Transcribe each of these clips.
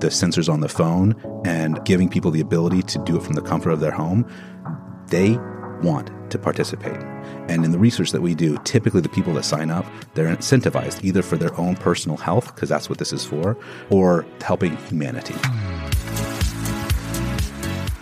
the sensors on the phone, and giving people the ability to do it from the comfort of their home, they want to participate. And in the research that we do, typically the people that sign up, they're incentivized either for their own personal health, because that's what this is for, or helping humanity.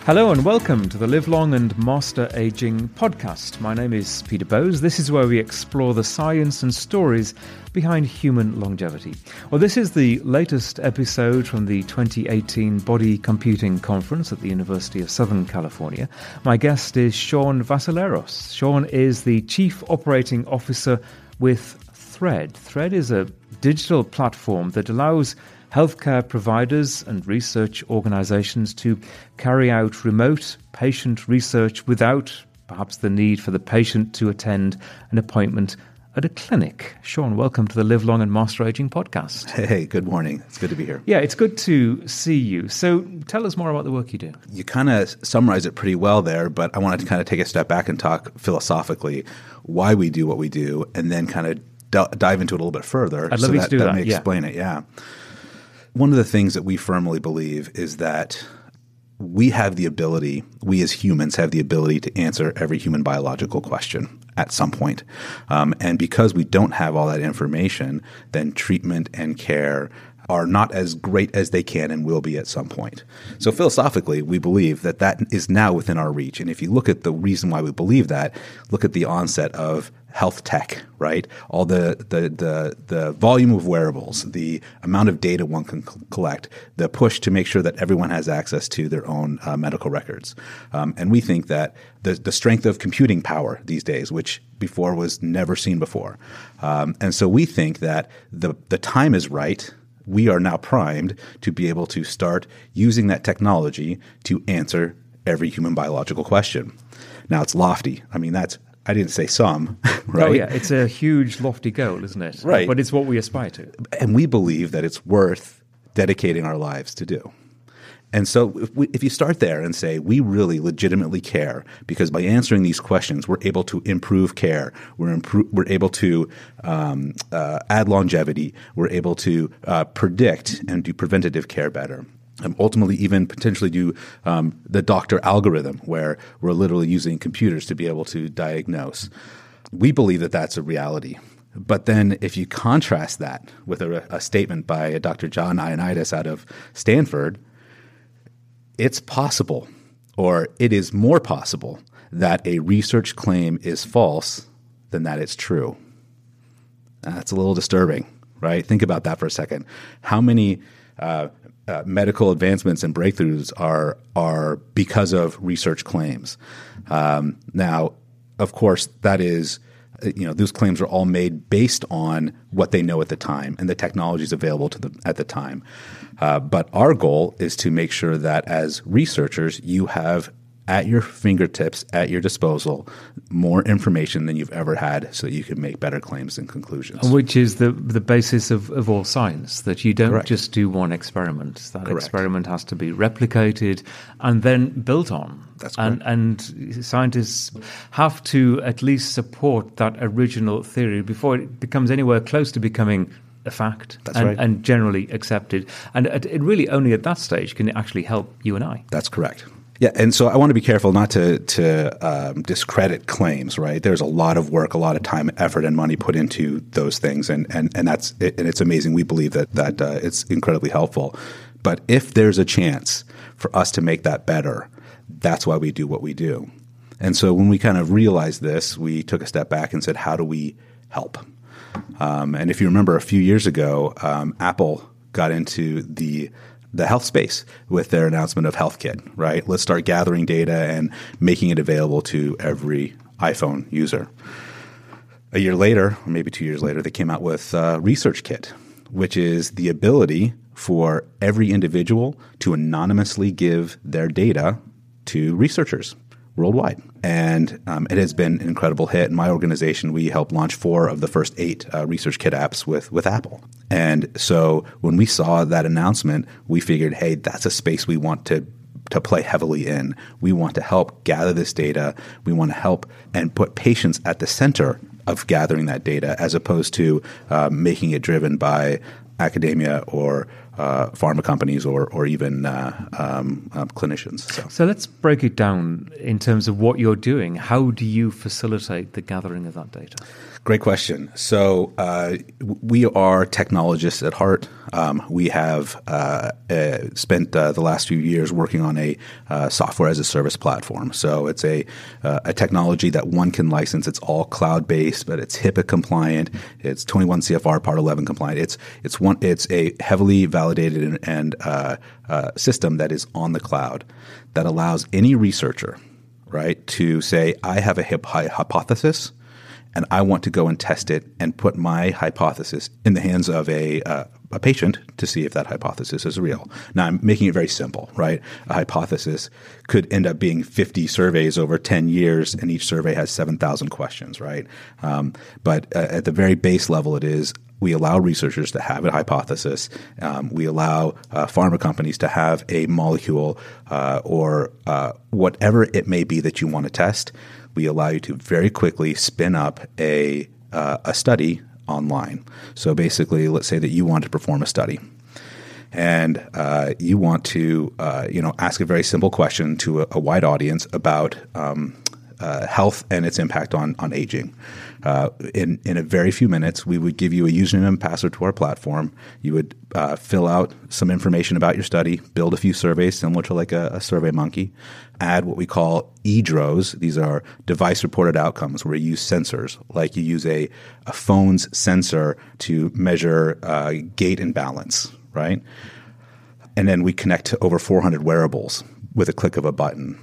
Hello and welcome to the Live Long and Master Aging podcast. My name is Peter Bowes. This is where we explore the science and stories behind human longevity. Well, this is the latest episode from the 2018 Body Computing Conference at the University of Southern California. My guest is Sean Vasseleros. Sean is the Chief Operating Officer with Thread. Thread is a digital platform that allows healthcare providers and research organizations to carry out remote patient research without perhaps the need for the patient to attend an appointment at a clinic. Sean, welcome to the Live Long and Master Aging podcast. Hey, good morning. It's good to be here. Yeah, it's good to see you. So tell us more about the work you do. You kind of summarized it pretty well there, but I wanted to kind of take a step back and talk philosophically why we do what we do and then kind of d- dive into it a little bit further. I'd love so you that, to do that. that may yeah. explain it, yeah. One of the things that we firmly believe is that we have the ability, we as humans have the ability to answer every human biological question at some point. Um, and because we don't have all that information, then treatment and care are not as great as they can and will be at some point. So philosophically, we believe that that is now within our reach. And if you look at the reason why we believe that, look at the onset of health tech, right? All the, the, the, the volume of wearables, the amount of data one can c- collect, the push to make sure that everyone has access to their own uh, medical records. Um, and we think that the, the strength of computing power these days, which before was never seen before. Um, and so we think that the, the time is right we are now primed to be able to start using that technology to answer every human biological question. Now it's lofty. I mean, that's I didn't say some, right? Oh, yeah. It's a huge, lofty goal, isn't it? Right. But it's what we aspire to. And we believe that it's worth dedicating our lives to do. And so if, we, if, you start there and say, we really legitimately care because by answering these questions, we're able to improve care, we're, impro- we're able to um, uh, add longevity, we're able to uh, predict and do preventative care better um, ultimately even potentially do um, the doctor algorithm where we're literally using computers to be able to diagnose. We believe that that's a reality. But then if you contrast that with a, a statement by Dr. John Ioannidis out of Stanford, it's possible, or it is more possible, that a research claim is false than that it's true. That's a little disturbing, right? Think about that for a second. How many uh, uh, medical advancements and breakthroughs are are because of research claims. Um, now, of course, that is uh, you know those claims are all made based on what they know at the time and the technologies available to them at the time. Uh, but our goal is to make sure that as researchers, you have at your fingertips, at your disposal, more information than you've ever had so that you can make better claims and conclusions. Which is the, the basis of, of all science, that you don't Correct. just do one experiment. That Correct. experiment has to be replicated and then built on. That's and, and scientists have to at least support that original theory before it becomes anywhere close to becoming a fact and, right. and generally accepted. And it really only at that stage can it actually help you and I. That's correct. Yeah, and so I want to be careful not to to um, discredit claims. Right, there's a lot of work, a lot of time, effort, and money put into those things, and and and that's and it's amazing. We believe that that uh, it's incredibly helpful. But if there's a chance for us to make that better, that's why we do what we do. And so when we kind of realized this, we took a step back and said, how do we help? Um, and if you remember, a few years ago, um, Apple got into the the health space with their announcement of HealthKit, right? Let's start gathering data and making it available to every iPhone user. A year later, or maybe two years later, they came out with uh, ResearchKit, which is the ability for every individual to anonymously give their data to researchers worldwide. And um, it has been an incredible hit. In my organization, we helped launch four of the first eight uh, ResearchKit apps with, with Apple. And so when we saw that announcement, we figured, hey, that's a space we want to to play heavily in. We want to help gather this data. We want to help and put patients at the center of gathering that data as opposed to uh, making it driven by academia or uh, pharma companies or, or even uh, um, uh, clinicians. So. so let's break it down in terms of what you're doing. How do you facilitate the gathering of that data? Great question. So uh, we are technologists at heart. Um, we have uh, uh, spent uh, the last few years working on a uh, software as a service platform. So it's a uh, a technology that one can license. It's all cloud based, but it's HIPAA compliant. It's 21 CFR Part 11 compliant. It's it's one. It's a heavily validated and, and system that is on the cloud that allows any researcher, right, to say, I have a hypothesis and I want to go and test it and put my hypothesis in the hands of a, uh, a patient to see if that hypothesis is real. Now, I'm making it very simple, right? A hypothesis could end up being 50 surveys over 10 years, and each survey has 7,000 questions, right? Um, but uh, at the very base level, it is we allow researchers to have a hypothesis. Um, we allow uh, pharma companies to have a molecule uh, or uh, whatever it may be that you want to test we allow you to very quickly spin up a, uh, a study online. So basically, let's say that you want to perform a study and uh, you want to uh, you know ask a very simple question to a, a wide audience about um, uh, health and its impact on on aging. Uh, in in a very few minutes, we would give you a username and password to our platform. You would uh, fill out some information about your study, build a few surveys similar to like a, a Survey Monkey, add what we call EDROs. These are device reported outcomes where you use sensors, like you use a, a phone's sensor to measure uh, gait and balance, right? And then we connect to over 400 wearables with a click of a button.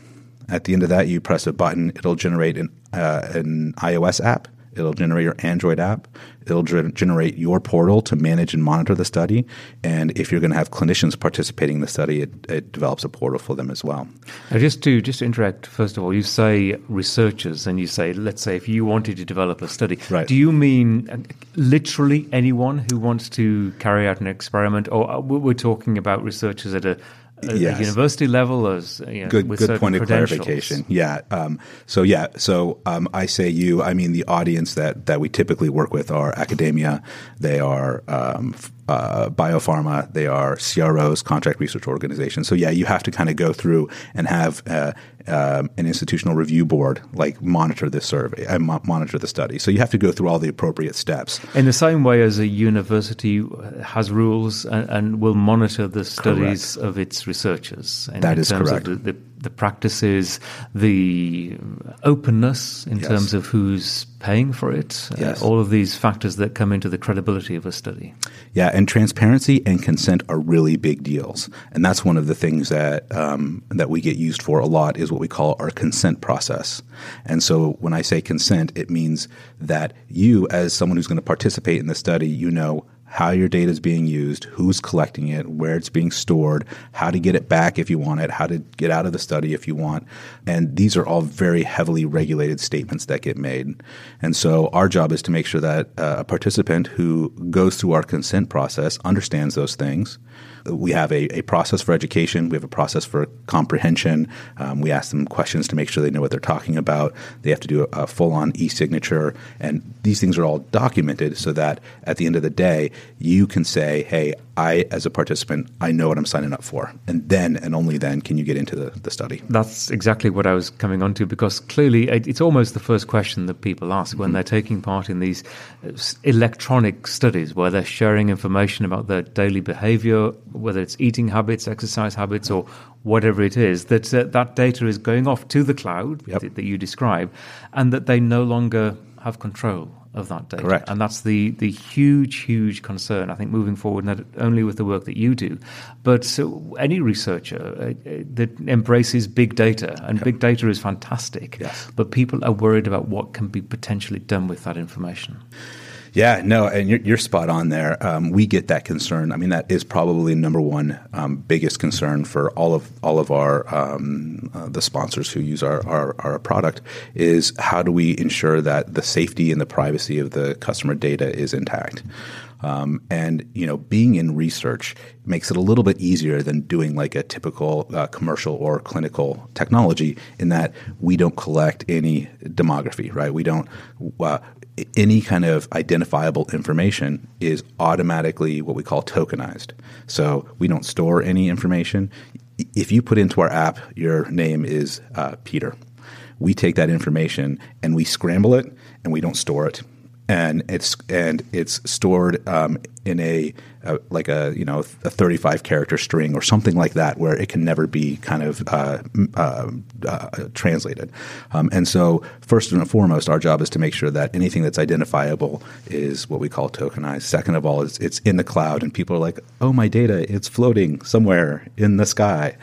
At the end of that, you press a button, it'll generate an, uh, an iOS app It'll generate your Android app. It'll generate your portal to manage and monitor the study. And if you're going to have clinicians participating in the study, it, it develops a portal for them as well. Now, just to just to interact, first of all, you say researchers, and you say, let's say, if you wanted to develop a study, right. do you mean uh, literally anyone who wants to carry out an experiment, or we're talking about researchers at a yes. university level as you know, good good point of clarification. Yeah um, so yeah so um, i say you i mean the audience that that we typically work with are academia. They are um, uh, biopharma, they are CROs, contract research organizations. So yeah, you have to kind of go through and have uh, um, an institutional review board like monitor this survey and uh, mo- monitor the study. So you have to go through all the appropriate steps. In the same way as a university has rules and, and will monitor the studies correct. of its researchers. In, that in is correct. The, the, the, practices, the openness in yes. terms of who's paying for it, uh, yes. uh, all of these factors that come into the credibility of a study. Yeah, and transparency and consent are really big deals, and that's one of the things that um, that we get used for a lot is what we call our consent process. And so, when I say consent, it means that you, as someone who's going to participate in the study, you know how your data is being used, who's collecting it, where it's being stored, how to get it back if you want it, how to get out of the study if you want. And these are all very heavily regulated statements that get made. And so our job is to make sure that uh, a participant who goes through our consent process understands those things we have a, a process for education. We have a process for comprehension. Um, we ask them questions to make sure they know what they're talking about. They have to do a, a full on e signature. And these things are all documented so that at the end of the day, you can say, hey, I, as a participant, I know what I'm signing up for. And then and only then can you get into the, the study. That's exactly what I was coming on to because clearly it's almost the first question that people ask when mm-hmm. they're taking part in these uh, electronic studies where they're sharing information about their daily behavior, whether it's eating habits, exercise habits, or whatever it is, that uh, that data is going off to the cloud yep. that, that you describe and that they no longer have control of that data. Correct. And that's the, the huge, huge concern, I think, moving forward, not only with the work that you do, but so any researcher uh, uh that embraces big data, and big data is fantastic, yes. but people are worried about what can be potentially done with that information. Yeah, no, and you're, you're spot on there. Um, we get that concern. I mean, that is probably number one um, biggest concern for all of all of our um, uh, the sponsors who use our, our, our product is how do we ensure that the safety and the privacy of the customer data is intact. Um, and you know, being in research makes it a little bit easier than doing like a typical uh, commercial or clinical technology in that we don't collect any demography, right? We don't. Uh, any kind of identifiable information is automatically what we call tokenized. So we don't store any information. If you put into our app, your name is uh, Peter. We take that information and we scramble it and we don't store it and it's and it's stored um, in a, a, like a you know a 35 character string or something like that where it can never be kind of uh, uh, uh, translated. Um, and so first and foremost our job is to make sure that anything that's identifiable is what we call tokenized. Second of all it's, it's in the cloud and people are like oh my data it's floating somewhere in the sky.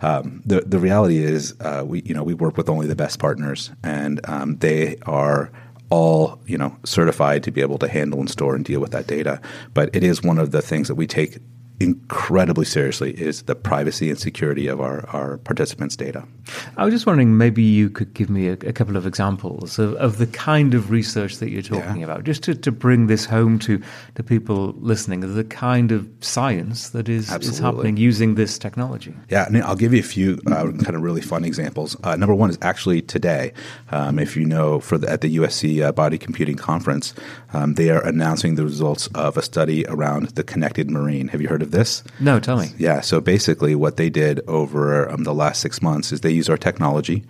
Um, the the reality is uh, we you know we work with only the best partners and um, they are all you know certified to be able to handle and store and deal with that data. But it is one of the things that we take incredibly seriously is the privacy and security of our, our participants' data. I was just wondering, maybe you could give me a, a couple of examples of, of the kind of research that you're talking yeah. about, just to, to bring this home to, to people listening, the kind of science that is, is happening using this technology. Yeah, and I'll give you a few uh, kind of really fun examples. Uh, number one is actually today, um, if you know, for the, at the USC uh, Body Computing Conference, um, they are announcing the results of a study around the connected marine. Have you heard of this? No, tell me. Yeah, so basically, what they did over um, the last six months is they used our technology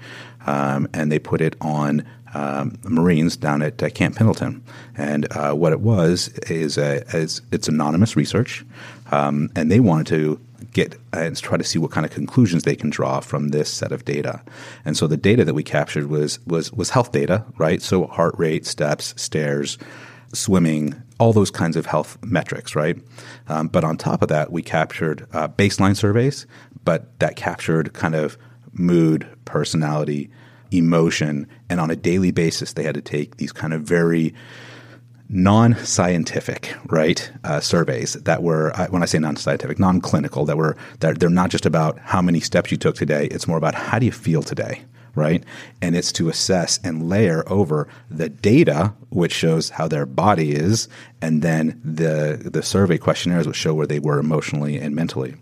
um, and they put it on um, Marines down at uh, Camp Pendleton. And uh, what it was is, a, is it's anonymous research, um, and they wanted to get and try to see what kind of conclusions they can draw from this set of data. And so the data that we captured was was was health data, right? So heart rate, steps, stairs, swimming, all those kinds of health metrics, right? Um, but on top of that, we captured uh, baseline surveys, but that captured kind of mood, personality, emotion, and on a daily basis, they had to take these kind of very non-scientific, right, uh, surveys that were when I say non-scientific, non-clinical, that were that they're not just about how many steps you took today. It's more about how do you feel today, right? And it's to assess and layer over the data, which shows how their body is, and then the the survey questionnaires which show where they were emotionally and mentally.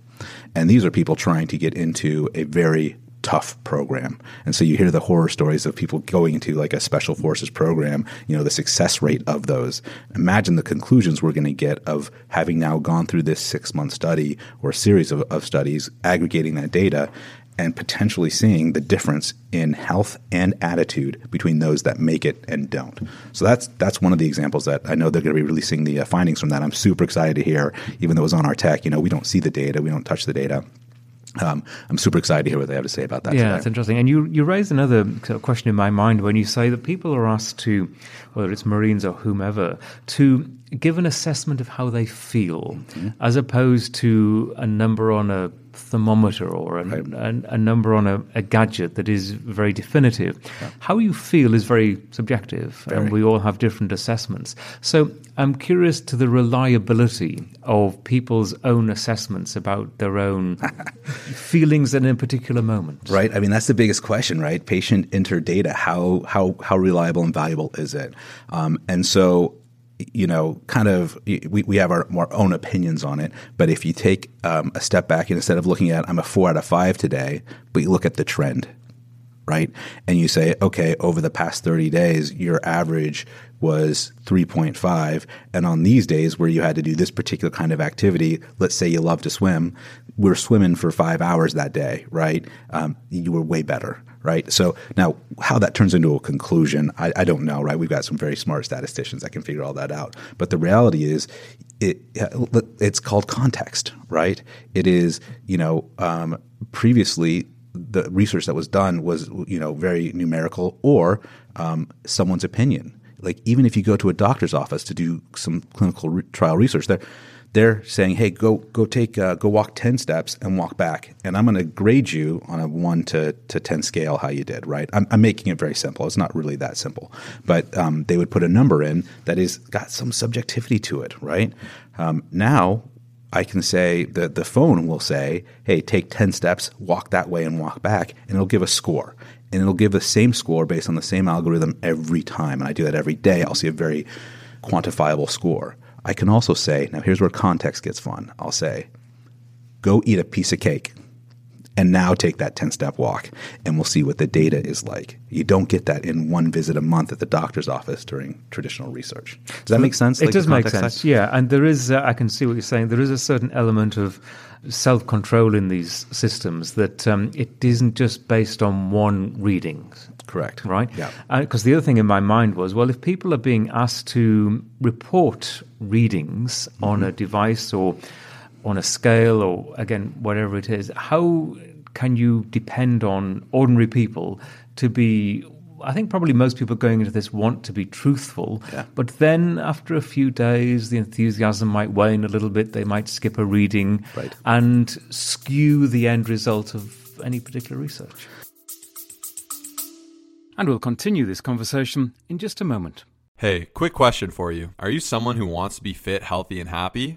And these are people trying to get into a very tough program. And so you hear the horror stories of people going into like a special forces program, you know, the success rate of those. Imagine the conclusions we're going to get of having now gone through this six month study or series of, of studies, aggregating that data and potentially seeing the difference in health and attitude between those that make it and don't. So that's that's one of the examples that I know they're going to be releasing the uh, findings from that. I'm super excited to hear, even though it was on our tech. You know, we don't see the data, we don't touch the data. Um, I'm super excited to hear what they have to say about that. Yeah, today. it's interesting. And you you raise another sort of question in my mind when you say that people are asked to, whether it's Marines or whomever, to give an assessment of how they feel, mm-hmm. as opposed to a number on a thermometer or a, right. a, a number on a, a, gadget that is very definitive. Yeah. How you feel is very subjective, very. and we all have different assessments. So I'm curious to the reliability of people's own assessments about their own feelings in a particular moment. Right. I mean, that's the biggest question, right? Patient entered data. How how how reliable and valuable is it? Um, and so you know, kind of we, we have our, our own opinions on it. But if you take um, a step back and instead of looking at I'm a four out of five today, but you look at the trend, right? And you say, okay, over the past 30 days, your average was 3.5. And on these days where you had to do this particular kind of activity, let's say you love to swim, we're swimming for five hours that day, right? Um, you were way better right? So now, how that turns into a conclusion, I, I, don't know, right? We've got some very smart statisticians that can figure all that out. But the reality is, it it's called context, right? It is, you know, um, previously the research that was done was, you know, very numerical or um, someone's opinion. Like even if you go to a doctor's office to do some clinical re- trial research, there they're saying, "Hey, go go take uh, go walk ten steps and walk back, and I'm going to grade you on a one to, to ten scale how you did." Right? I'm, I'm making it very simple. It's not really that simple, but um, they would put a number in that is got some subjectivity to it. Right? Um, now I can say that the phone will say, "Hey, take ten steps, walk that way, and walk back," and it'll give a score, and it'll give the same score based on the same algorithm every time. And I do that every day. I'll see a very quantifiable score. I can also say, now here's where context gets fun. I'll say, go eat a piece of cake and now take that 10 step walk and we'll see what the data is like. You don't get that in one visit a month at the doctor's office during traditional research. Does that make sense? It like does make sense, side? yeah. And there is, uh, I can see what you're saying, there is a certain element of self control in these systems that um, it isn't just based on one reading. Correct. Right? Yeah. Because uh, the other thing in my mind was well, if people are being asked to report readings mm-hmm. on a device or on a scale or, again, whatever it is, how can you depend on ordinary people to be I think probably most people going into this want to be truthful, yeah. but then after a few days, the enthusiasm might wane a little bit. They might skip a reading right. and skew the end result of any particular research. And we'll continue this conversation in just a moment. Hey, quick question for you. Are you someone who wants to be fit, healthy, and happy?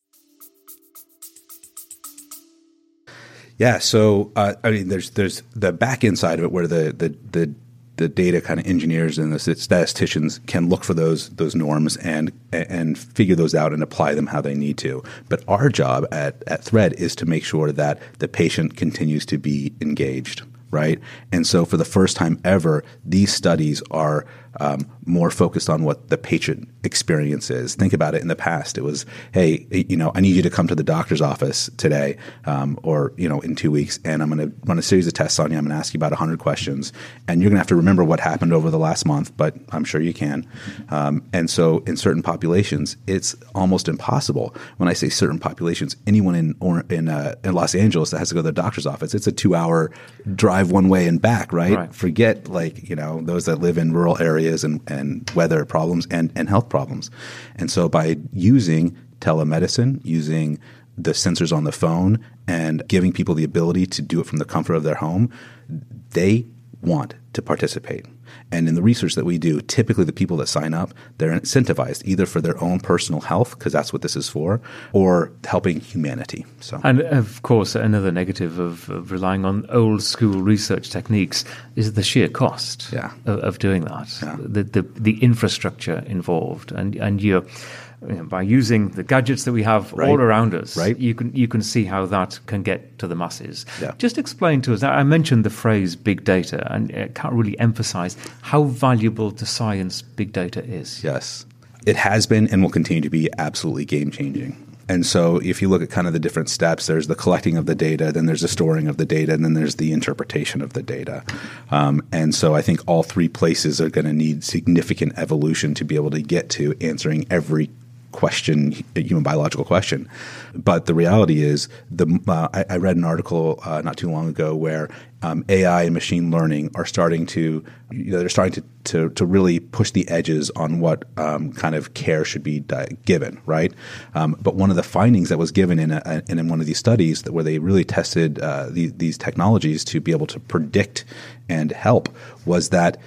Yeah, so uh, I mean, there's there's the back end side of it where the the the, the data kind of engineers and the statisticians can look for those those norms and and figure those out and apply them how they need to. But our job at at Thread is to make sure that the patient continues to be engaged right? And so, for the first time ever, these studies are um, more focused on what the patient experience is. Think about it. In the past, it was, hey, you know, I need you to come to the doctor's office today, um, or you know, in two weeks, and I'm going to run a series of tests on you. I'm going to ask you about 100 questions, and you're going to have to remember what happened over the last month. But I'm sure you can. Um, and so, in certain populations, it's almost impossible. When I say certain populations, anyone in or in, uh, in Los Angeles that has to go to the doctor's office, it's a two-hour drive one way and back. Right? right? Forget like you know those that live in rural areas areas and, and weather problems and, and health problems. And so by using telemedicine, using the sensors on the phone and giving people the ability to do it from the comfort of their home, they want to participate. And in the research that we do, typically the people that sign up, they're incentivized either for their own personal health, because that's what this is for, or helping humanity. So, and of course, another negative of, of relying on old school research techniques is the sheer cost yeah. of, of, doing that, yeah. the, the the infrastructure involved, and and you're you know, by using the gadgets that we have right. all around us, right. you can you can see how that can get to the masses. Yeah. Just explain to us. I mentioned the phrase big data, and I can't really emphasize how valuable to science big data is. Yes, it has been and will continue to be absolutely game changing. And so, if you look at kind of the different steps, there's the collecting of the data, then there's the storing of the data, and then there's the interpretation of the data. Um, and so, I think all three places are going to need significant evolution to be able to get to answering every question, human biological question. But the reality is, the uh, I, I, read an article uh, not too long ago where um, AI and machine learning are starting to, you know, they're starting to, to, to really push the edges on what um, kind of care should be di- given, right? Um, but one of the findings that was given in, a, in one of these studies where they really tested uh, the, these technologies to be able to predict and help was that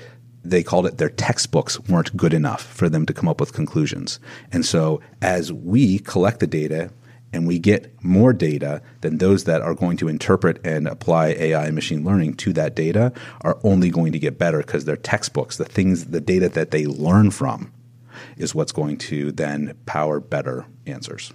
they called it their textbooks weren't good enough for them to come up with conclusions. And so as we collect the data and we get more data, then those that are going to interpret and apply AI and machine learning to that data are only going to get better because their textbooks, the things, the data that they learn from, is what's going to then power better answers.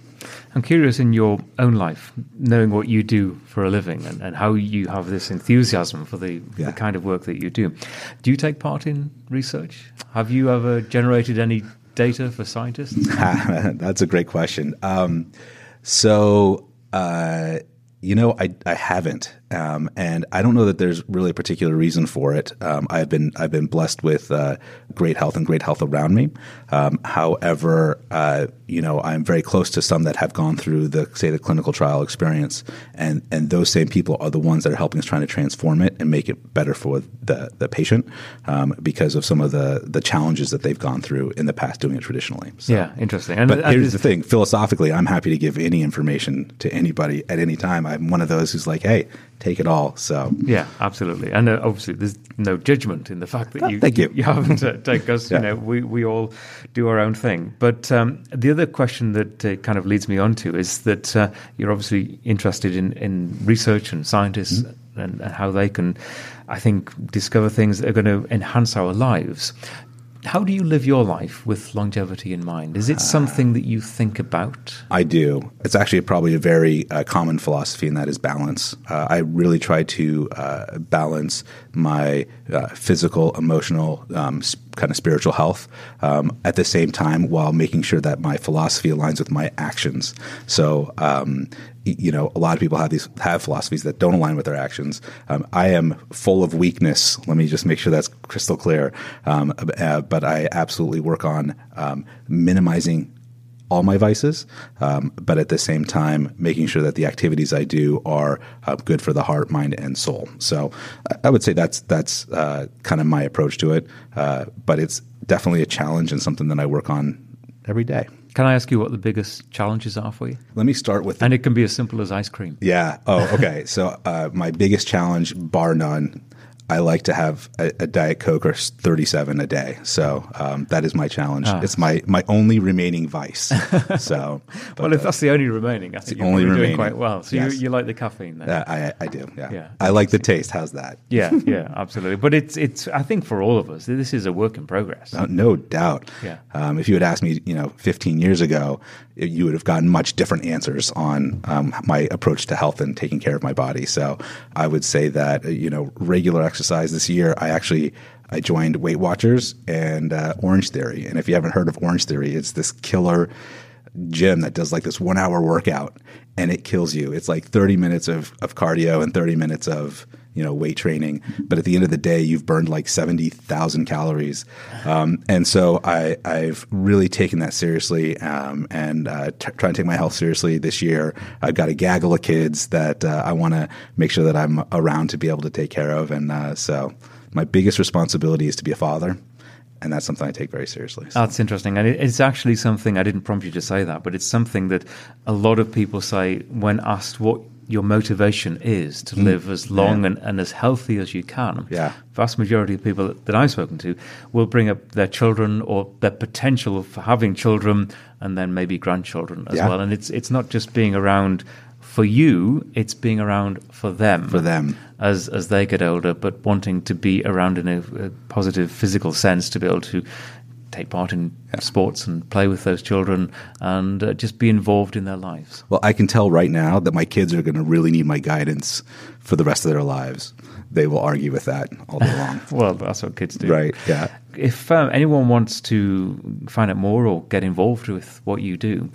I'm curious in your own life, knowing what you do for a living and, and how you have this enthusiasm for the, yeah. the kind of work that you do. Do you take part in research? Have you ever generated any data for scientists? That's a great question. Um, so, uh, you know, I, I haven't. Um, and I don't know that there's really a particular reason for it. Um, I've been I've been blessed with uh, great health and great health around me. Um, however, uh, you know, I'm very close to some that have gone through the say the clinical trial experience, and and those same people are the ones that are helping us trying to transform it and make it better for the the patient um, because of some of the the challenges that they've gone through in the past doing it traditionally. So, yeah, interesting. And, but and here's the thing: philosophically, I'm happy to give any information to anybody at any time. I'm one of those who's like, hey, take it all. So yeah, absolutely. And uh, obviously, there's no judgment in the fact that Oh, you thank you. you haven't to take us. Yeah. You know, we we all do our own thing. But um, the other question that uh, kind of leads me on to is that uh, you're obviously interested in in research and scientists. Mm-hmm. And, and how they can, I think, discover things that are going to enhance our lives. How do you live your life with longevity in mind? Is it something that you think about? I do. It's actually probably a very uh, common philosophy, and that is balance. Uh, I really try to uh, balance my uh, physical, emotional, um, s- kind of spiritual health um, at the same time while making sure that my philosophy aligns with my actions. So, um, you know, a lot of people have these have philosophies that don't align with their actions. Um, I am full of weakness. Let me just make sure that's crystal clear. Um, uh, but I absolutely work on um, minimizing all my vices, um, but at the same time, making sure that the activities I do are uh, good for the heart, mind, and soul. So I- I would say that's that's uh, kind of my approach to it. Uh, but it's definitely a challenge and something that I work on every day. Can I ask you what the biggest challenges are for you? Let me start with And it can be as simple as ice cream. Yeah. Oh, okay. so uh, my biggest challenge, bar none, I like to have a, a diet coke or 37 a day. So um, that is my challenge. Ah. It's my my only remaining vice. So, but, well, if that's the only remaining, I think the you're only probably doing quite well. So Yes. you, you like the caffeine then? uh, I I do. Yeah. Yeah. I like the taste. How's that? yeah, yeah, absolutely. But it's it's. I think for all of us, this is a work in progress. Uh, no doubt. Yeah. Um, if you had asked me, you know, 15 years ago, you would have gotten much different answers on um, my approach to health and taking care of my body. So I would say that, uh, you know, regular exercise this year, I actually I joined Weight Watchers and uh, Orange Theory. And if you haven't heard of Orange Theory, it's this killer gym that does like this one hour workout and it kills you. It's like 30 minutes of, of cardio and 30 minutes of, you know, weight training. But at the end of the day, you've burned like 70,000 calories. Um, and so I, I've really taken that seriously um, and uh, t- trying to take my health seriously this year. I've got a gaggle of kids that uh, I want to make sure that I'm around to be able to take care of. And uh, so my biggest responsibility is to be a father. And that's something I take very seriously. So- That's interesting, and it's actually something I didn't prompt you to say that, but it's something that a lot of people say when asked what your motivation is to live as long and, and as healthy as you can. Mm. Yeah. vast majority of people that I've spoken to will bring up their children or their potential for having children, and then maybe grandchildren as Yeah. well. And it's it's not just being around for you; it's being around for them. For them. as as they get older, but wanting to be around in a, a positive physical sense to be able to take part in sports and play with those children and uh, just be involved in their lives. Well, I can tell right now that my kids are going to really need my guidance for the rest of their lives. They will argue with that all day long. Well, that's what kids do, right. Yeah. If um, anyone wants to find out more or get involved with what you do,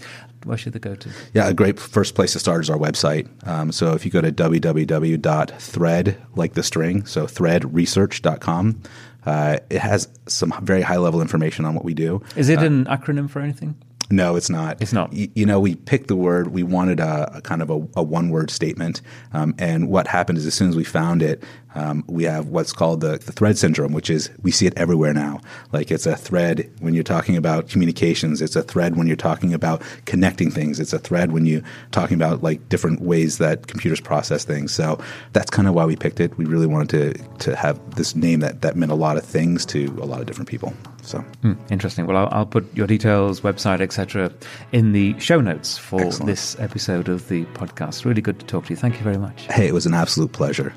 where should they go to? Yeah. A great first place to start is our website. Um, so if you go to www.thread, like the string, so threadresearch.com, uh, it has some very high level information on what we do. Is it an acronym for anything? No, it's not. It's not. Y- you know, we picked the word. We wanted a, a kind of a, a one-word statement, um, and what happened is as soon as we found it, um, we have what's called the, the thread syndrome, which is we see it everywhere now. Like it's a thread when you're talking about communications. It's a thread when you're talking about connecting things. It's a thread when you're talking about like different ways that computers process things. So that's kind of why we picked it. We really wanted to to have this name that that meant a lot of things to a lot of different people. So Hmm, interesting. Well, I'll, I'll put your details, website, etc., in the show notes for Excellent. this episode of the podcast. Really good to talk to you. Thank you very much. hey, it was an absolute pleasure.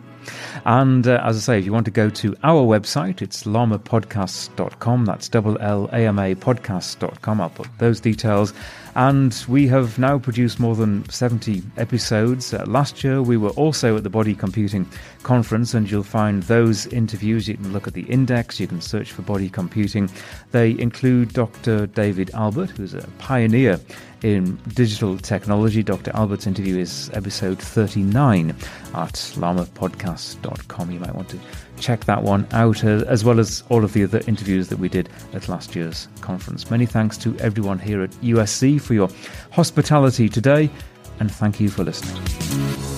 And uh, as I say, if you want to go to our website, it's llamapodcasts.com. That's double L A M A podcasts.com. I'll put those details And we have now produced more than 70 episodes. Uh, last year, we were also at the Body Computing Conference, and you'll find those interviews. You can look at the index, you can search for body computing. They include Dr. David Albert, who's a pioneer in digital technology. Dr. Albert's interview is episode 39 at llamapodcast.com. You might want to check that one out, uh, as well as all of the other interviews that we did at last year's conference. Many thanks to everyone here at USC for your hospitality today, and thank you for listening.